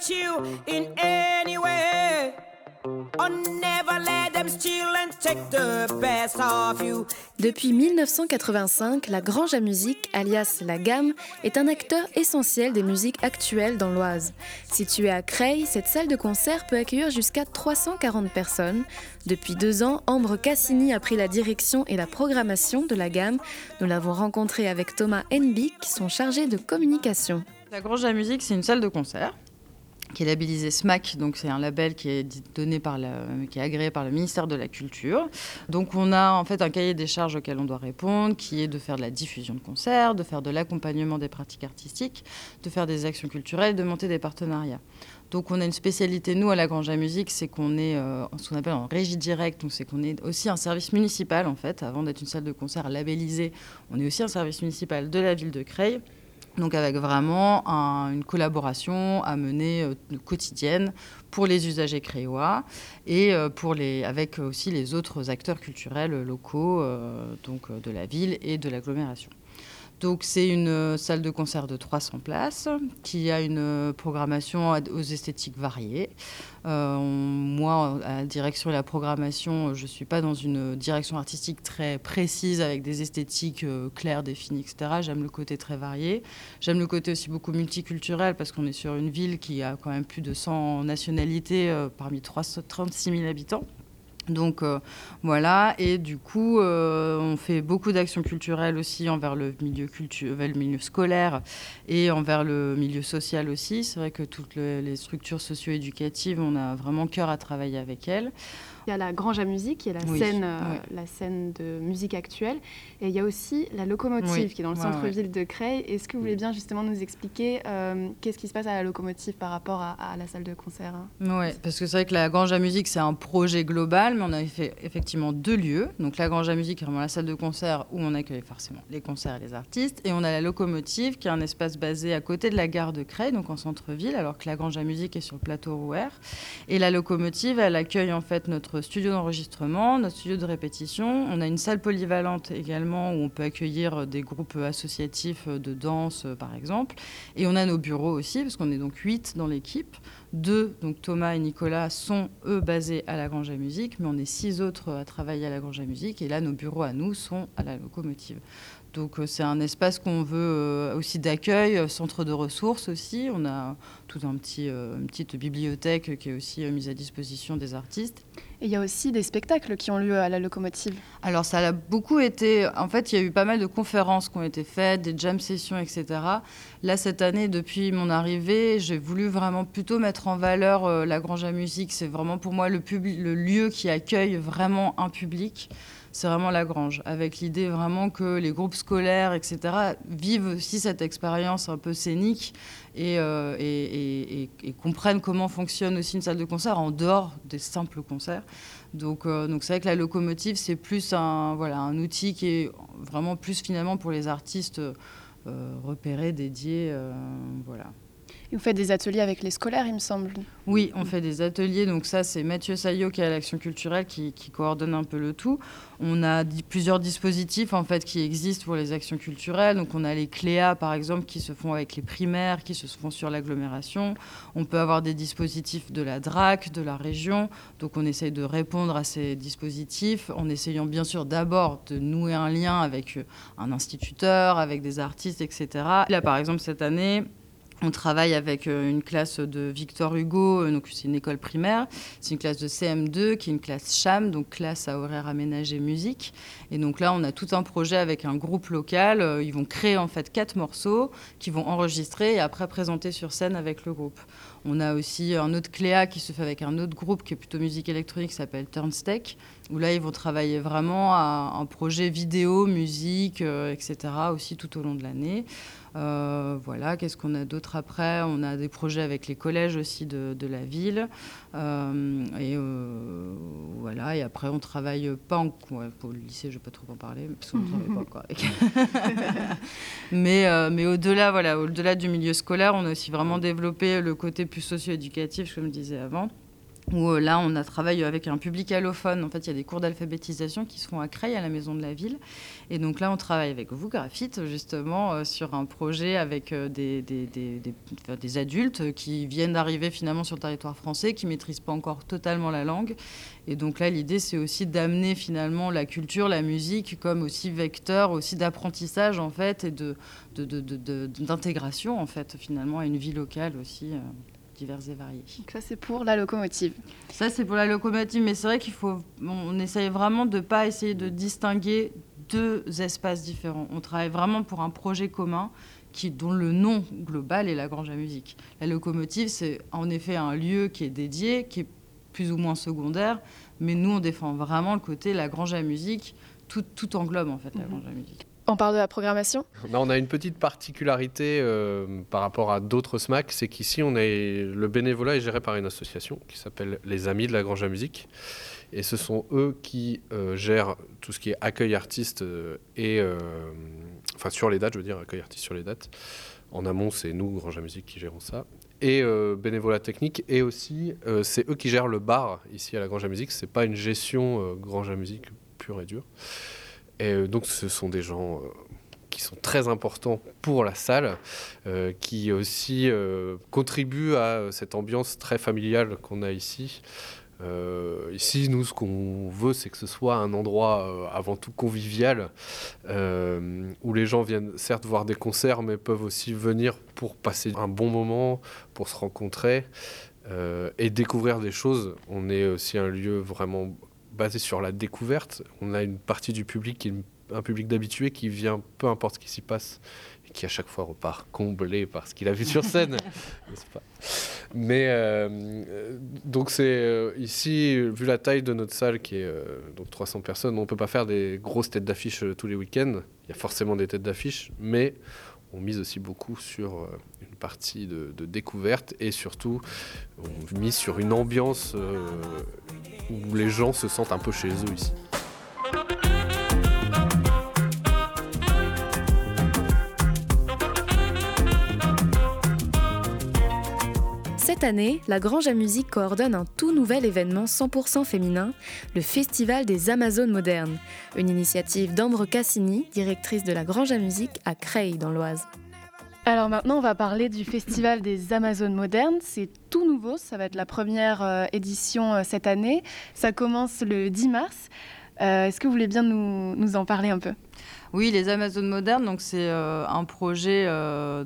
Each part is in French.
hurt you in any way. Oh, never let them steal and take the best of you. Depuis 1985, la Grange à musique, alias la Gamme, est un acteur essentiel des musiques actuelles dans l'Oise. Située à Creil, cette salle de concert peut accueillir jusqu'à 340 personnes. Depuis deux ans, Ambre Cassini a pris la direction et la programmation de la Gamme. Nous l'avons rencontré avec Thomas Henbick, son chargé de communication. La Grange à musique, c'est une salle de concert qui est labellisé SMAC, donc c'est un label qui est donné par qui est agréé par le ministère de la Culture. Donc on a en fait un cahier des charges auquel on doit répondre, qui est de faire de la diffusion de concerts, de faire de l'accompagnement des pratiques artistiques, de faire des actions culturelles, de monter des partenariats. Donc on a une spécialité, nous, à la Grange à Musique, c'est qu'on est, euh, ce qu'on appelle en régie directe, donc c'est qu'on est aussi un service municipal, en fait. Avant d'être une salle de concert labellisée, on est aussi un service municipal de la ville de Creil. Donc avec vraiment une collaboration à mener euh, quotidienne pour les usagers créois et euh, avec aussi les autres acteurs culturels locaux euh, donc, de la ville et de l'agglomération. Donc c'est une salle de concert de 300 places qui a une programmation aux esthétiques variées. Euh, moi, à la direction et la programmation, je ne suis pas dans une direction artistique très précise avec des esthétiques euh, claires, définies, etc. J'aime le côté très varié. J'aime le côté aussi beaucoup multiculturel parce qu'on est sur une ville qui a quand même plus de 100 nationalités euh, parmi 36 000 habitants. Donc euh, voilà, et du coup, euh, on fait beaucoup d'actions culturelles aussi envers le milieu, le milieu scolaire et envers le milieu social aussi. C'est vrai que toutes les structures socio-éducatives, on a vraiment cœur à travailler avec elles. Il y a la Grange à musique, qui est la, scène, euh, la scène de musique actuelle. Et il y a aussi la locomotive, qui est dans le centre-ville de Creil. Est-ce que vous voulez bien justement nous expliquer euh, qu'est-ce qui se passe à la locomotive par rapport à, la salle de concert hein? Oui, parce que c'est vrai que la Grange à musique, c'est un projet global, mais on a fait effectivement deux lieux. Donc la Grange à musique, vraiment la salle de concert où on accueille forcément les concerts et les artistes. Et on a la locomotive, qui est un espace basé à côté de la gare de Creil, donc en centre-ville, alors que la Grange à musique est sur le plateau Rouer. Et la locomotive, elle accueille en fait notre studio d'enregistrement, notre studio de répétition. On a une salle polyvalente également où on peut accueillir des groupes associatifs de danse, par exemple. Et on a nos bureaux aussi, parce qu'on est donc huit dans l'équipe. Deux, donc Thomas et Nicolas, sont eux basés à la Grange à Musique, mais on est six autres à travailler à la Grange à Musique. Et là, nos bureaux à nous sont à la locomotive. Donc euh, c'est un espace qu'on veut euh, aussi d'accueil, euh, centre de ressources aussi. On a tout un petit, une petite bibliothèque qui est aussi mise à disposition des artistes. Et il y a aussi des spectacles qui ont lieu à la locomotive. Alors ça a beaucoup été... En fait, il y a eu pas mal de conférences qui ont été faites, des jam sessions, etc. Là, cette année, depuis mon arrivée, j'ai voulu vraiment plutôt mettre en valeur la Grange à Musique. C'est vraiment pour moi le, lieu qui accueille vraiment un public c'est vraiment la grange, avec l'idée vraiment que les groupes scolaires, etc., vivent aussi cette expérience un peu scénique euh, et, comprennent comment fonctionne aussi une salle de concert en dehors des simples concerts. Donc, euh, c'est vrai que la locomotive, c'est plus un, outil qui est vraiment plus finalement pour les artistes euh, repérés, dédiés. voilà vous faites des ateliers avec les scolaires, il me semble. Oui, on fait des ateliers. Donc ça, c'est Mathieu Saillot qui est à l'action culturelle qui, coordonne un peu le tout. On a plusieurs dispositifs en fait qui existent pour les actions culturelles. Donc on a les CLEA par exemple qui se font avec les primaires, qui se font sur l'agglomération. On peut avoir des dispositifs de la DRAC, de la région. Donc on essaye de répondre à ces dispositifs en essayant bien sûr d'abord de nouer un lien avec un instituteur, avec des artistes, etc. Là par exemple cette année, on travaille avec euh, une classe de Victor Hugo, euh, donc c'est une école primaire. C'est une classe de CM2 qui est une classe CHAM, donc classe à horaire aménagé musique. Et donc là, on a tout un projet avec un groupe local. Euh, ils vont créer en fait quatre morceaux qu'ils vont enregistrer et après présenter sur scène avec le groupe. On a aussi un autre Cléa qui se fait avec un autre groupe qui est plutôt musique électronique qui s'appelle Turnstech, où là, ils vont travailler vraiment à un projet vidéo, musique, etc., aussi tout au long de l'année. Euh, voilà, qu'est-ce qu'on a d'autre après? On a des projets avec les collèges aussi de, la ville. Euh, et euh, voilà, et après, on travaille pas en. pour le lycée, je ne vais pas trop en parler, parce qu'on ne travaille pas encore avec. mais mais au-delà voilà, au-delà du milieu scolaire, on a aussi vraiment développé le côté plus socio-éducatif, comme je disais avant. où là, on a travaillé avec un public allophone. En fait, il y a des cours d'alphabétisation qui se font à Creil, à la Maison de la Ville. Et donc là, on travaille avec vous, Graphite, justement, sur un projet avec des, des, adultes qui viennent d'arriver finalement sur le territoire français, qui ne maîtrisent pas encore totalement la langue. Et donc là, l'idée, c'est aussi d'amener finalement la culture, la musique, comme aussi vecteur aussi d'apprentissage, en fait, et d'intégration, en fait, finalement, à une vie locale aussi diverses et variées. Donc ça, c'est pour la locomotive. Ça, c'est pour la locomotive, mais c'est vrai qu'il faut, on essaye vraiment de ne pas essayer de distinguer deux espaces différents. On travaille vraiment pour un projet commun qui, dont le nom global est la Grange à musique. La locomotive, c'est en effet un lieu qui est dédié, qui est plus ou moins secondaire, mais nous, on défend vraiment le côté la Grange à musique, tout, tout englobe en fait la mhm. Grange à musique. On parle de la programmation? On a une petite particularité euh, par rapport à d'autres SMAC, c'est qu'ici, on est, le bénévolat est géré par une association qui s'appelle les Amis de la Grange à Musique. Et ce sont eux qui euh, gèrent tout ce qui est accueil artiste euh, et. enfin, sur les dates, je veux dire, accueil artiste sur les dates. En amont, c'est nous, Grange à Musique, qui gérons ça. Et bénévolat technique. Et aussi, c'est eux qui gèrent le bar ici à la Grange à Musique. C'est pas une gestion Grange à Musique pure et dure. Et euh, donc ce sont des gens euh, qui sont très importants pour la salle, euh, qui aussi contribuent à cette ambiance très familiale qu'on a ici. ici, nous, ce qu'on veut, c'est que ce soit un endroit avant tout convivial, où les gens viennent certes voir des concerts, mais peuvent aussi venir pour passer un bon moment, pour se rencontrer et découvrir des choses. On est aussi un lieu vraiment basé sur la découverte. On a une partie du public qui est un public d'habitués qui vient peu importe ce qui s'y passe et qui à chaque fois repart comblé par ce qu'il a vu sur scène. pas? Mais euh, donc c'est euh, ici, vu la taille de notre salle qui est euh, donc 300 personnes, on ne peut pas faire des grosses têtes d'affiche tous les week-ends. Il y a forcément des têtes d'affiche, mais on mise aussi beaucoup sur une partie de, de, découverte et surtout on mise sur une ambiance où les gens se sentent un peu chez eux ici. Cette année, la Grange à Musique coordonne un tout nouvel événement 100% féminin, le Festival des Amazones modernes, une initiative d'Ambre Cassini, directrice de la Grange à Musique à Creil dans l'Oise. Alors maintenant, on va parler du Festival des Amazones modernes. C'est tout nouveau, ça va être la première euh, édition euh, cette année. Ça commence le 10 mars. Euh, est-ce que vous voulez bien nous, en parler un peu? Oui, les Amazones modernes, donc c'est un projet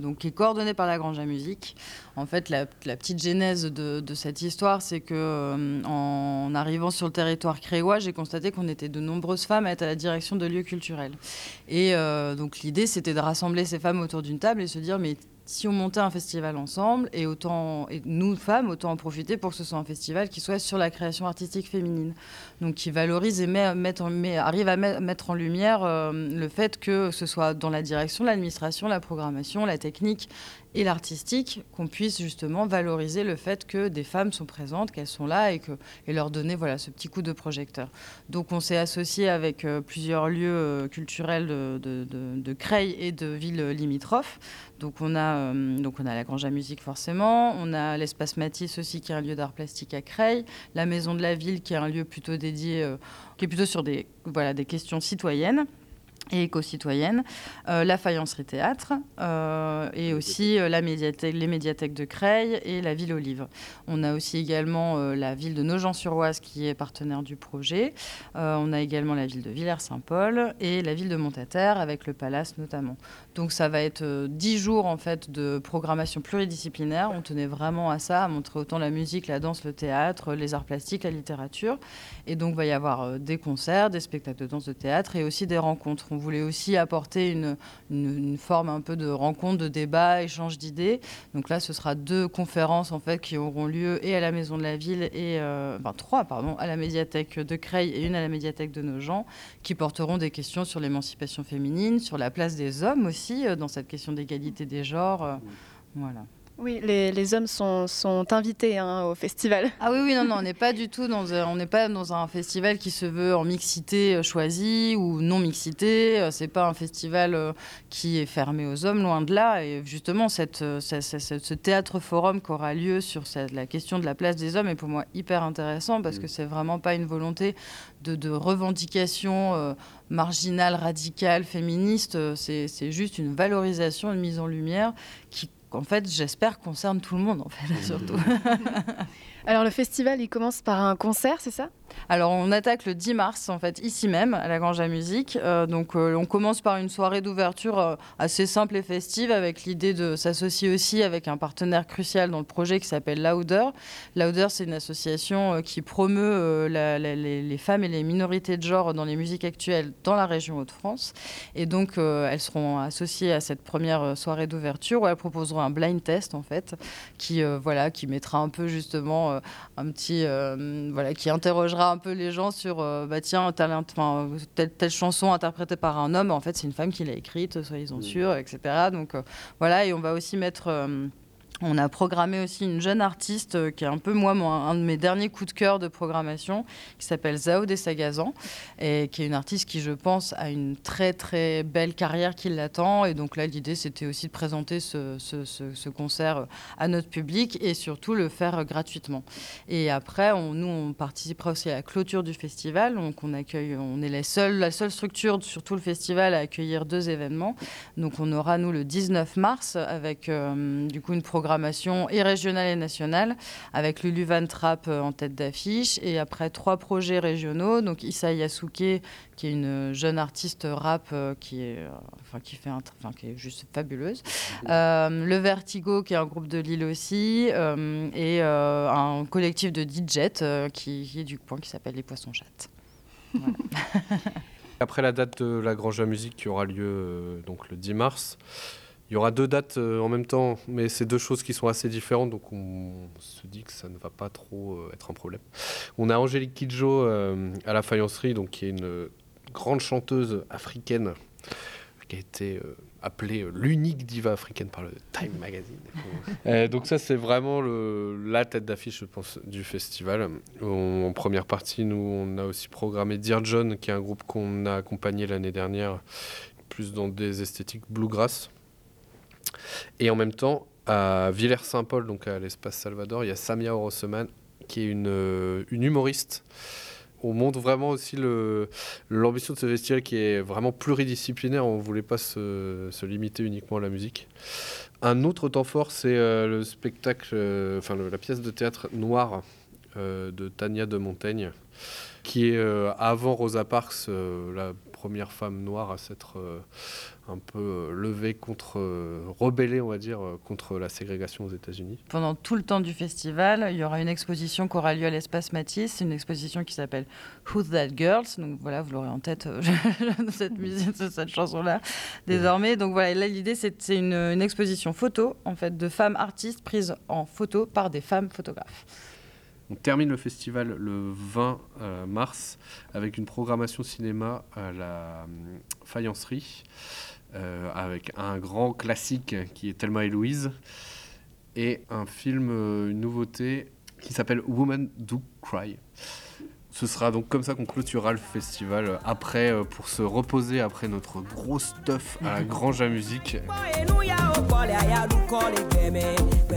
donc, qui est coordonné par la Grange à Musique. En fait, la, petite genèse de, cette histoire, c'est que en arrivant sur le territoire créois, j'ai constaté qu'on était de nombreuses femmes à être à la direction de lieux culturels. Et donc l'idée, c'était de rassembler ces femmes autour d'une table et se dire mais si on montait un festival ensemble, et autant, nous femmes, autant en profiter pour que ce soit un festival qui soit sur la création artistique féminine. Donc qui valorise et met, arrive à mettre en lumière euh, le fait que ce soit dans la direction, l'administration, la programmation, la technique et l'artistique, qu'on puisse justement valoriser le fait que des femmes sont présentes, qu'elles sont là et, que, et leur donner voilà, ce petit coup de projecteur. Donc on s'est associé avec euh, plusieurs lieux euh, culturels de, Creil et de villes limitrophes. Donc on, a, euh, donc on a la Grange à musique forcément, on a l'espace Matisse aussi qui est un lieu d'art plastique à Creil, la Maison de la Ville qui est un lieu plutôt dédié, qui est plutôt sur des, voilà, des questions citoyennes et éco-citoyenne, euh, la Faïencerie Théâtre euh, et aussi euh, la médiathèque, les médiathèques de Creil et la Ville Olive. On a aussi également la ville de Nogent-sur-Oise qui est partenaire du projet. on a également la ville de Villers-Saint-Paul et la ville de Montataire avec le Palace notamment. Donc ça va être dix jours en fait de programmation pluridisciplinaire. On tenait vraiment à ça, à montrer autant la musique, la danse, le théâtre, les arts plastiques, la littérature. Et donc il va y avoir des concerts, des spectacles de danse, de théâtre et aussi des rencontres on voulait aussi apporter une, forme un peu de rencontre, de débat, échange d'idées. Donc là, ce sera deux conférences en fait qui auront lieu et à la Maison de la Ville et euh, enfin trois pardon, à la médiathèque de Creil et une à la médiathèque de Nogent, qui porteront des questions sur l'émancipation féminine, sur la place des hommes aussi euh, dans cette question d'égalité des genres. Euh, voilà. Oui, les, hommes sont, sont invités hein, au festival. Ah oui, oui, non, non, on n'est pas du tout dans un, on n'est pas dans un festival qui se veut en mixité euh, choisie ou non mixité. Euh, c'est pas un festival euh, qui est fermé aux hommes, loin de là. Et justement, cette, ce théâtre forum qui aura lieu sur la question de la place des hommes est pour moi hyper intéressant parce que c'est vraiment pas une volonté de, de revendication marginale, radicale, féministe. C'est juste une valorisation, une mise en lumière qui en fait, j'espère, concerne tout le monde, en fait, surtout. Alors, le festival, il commence par un concert, c'est ça? Alors on attaque le 10 mars en fait ici même à la Grange à Musique. Euh, donc euh, on commence par une soirée d'ouverture euh, assez simple et festive avec l'idée de s'associer aussi avec un partenaire crucial dans le projet qui s'appelle Louder. Louder c'est une association qui promeut les, femmes et les minorités de genre dans les musiques actuelles dans la région Hauts-de-France. Et donc elles seront associées à cette première soirée d'ouverture où elles proposeront un blind test en fait qui voilà qui mettra un peu justement un petit voilà qui interrogera un peu les gens sur euh, bah tiens telle, telle, chanson interprétée par un homme en fait c'est une femme qui l'a écrite soyez-en sûrs etc donc euh, voilà et on va aussi mettre euh, on a programmé aussi une jeune artiste euh, qui est un peu moi, un de mes derniers coups de cœur de programmation, qui s'appelle Zao Sagazan, et qui est une artiste qui, je pense, a une très très belle carrière qui l'attend. Et donc là, l'idée, c'était aussi de présenter ce, ce, concert euh, à notre public et surtout le faire euh, gratuitement. Et après, on, nous, on participera aussi à la clôture du festival. Donc on accueille, on est la seule, la seule structure sur tout le festival à accueillir deux événements. Donc on aura nous le 19 mars avec du coup une programmation programmation et régionale et nationale, avec Lulu Van Trapp euh, en tête d'affiche, et après trois projets régionaux, donc Issa Yasuke, qui est une jeune artiste rap euh, qui, est, euh, enfin, qui, fait un, enfin, qui est juste fabuleuse, Le Vertigo, qui est un groupe de Lille aussi, et un collectif de DJ qui, qui, est du point qui s'appelle Les Poissons Chattes. Après la date de la Grange à Musique qui aura lieu donc le 10 mars, il y aura deux dates euh, en même temps, mais c'est deux choses qui sont assez différentes, donc on se dit que ça ne va pas trop euh, être un problème. On a Angélique Kidjo euh, à la faïencerie, donc qui est une grande chanteuse africaine qui a été appelée l'unique diva africaine par le Time Magazine. donc ça, c'est vraiment la tête d'affiche, je pense, du festival. en première partie, nous, on a aussi programmé Dear John, qui est un groupe qu'on a accompagné l'année dernière, plus dans des esthétiques bluegrass. Et en même temps, à Villers-Saint-Paul, donc à l'espace Salvador, il y a Samia Oroseman, qui est une, euh, une humoriste. On montre vraiment aussi l'ambition de ce festival qui est vraiment pluridisciplinaire. On ne voulait pas se, se, limiter uniquement à la musique. Un autre temps fort, c'est euh, le spectacle, euh, enfin la pièce de théâtre Noire de Tania de Montaigne, qui est avant Rosa Parks, la première femme noire à s'être un peu euh, levé contre, euh, rebellé, on va dire, euh, contre la ségrégation aux États-Unis. Pendant tout le temps du festival, il y aura une exposition qui aura lieu à l'espace Matisse, une exposition qui s'appelle Who's That Girls? Donc voilà, vous l'aurez en tête, cette musique, cette chanson-là, désormais. Donc voilà, là, l'idée, c'est une, une exposition photo, en fait, de femmes artistes prises en photo par des femmes photographes. On termine le festival le 20 mars avec une programmation cinéma à la faïencerie avec un grand classique qui est Thelma et Louise, et un film, euh, une nouveauté qui s'appelle Woman Do Cry. Ce sera donc comme ça qu'on clôturera le festival euh, après pour se reposer après notre gros stuff à la Grange à musique.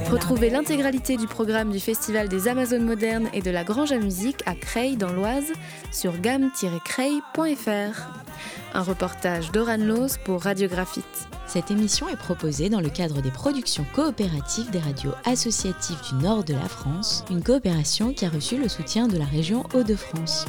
Retrouvez l'intégralité du programme du Festival des Amazones modernes et de la Grange à musique à Creil dans l'Oise sur gamme-creil.fr. Un reportage d'Oran Loz pour Radiographite. Cette émission est proposée dans le cadre des productions coopératives des radios associatives du nord de la France, une coopération qui a reçu le soutien de la région Hauts-de-France.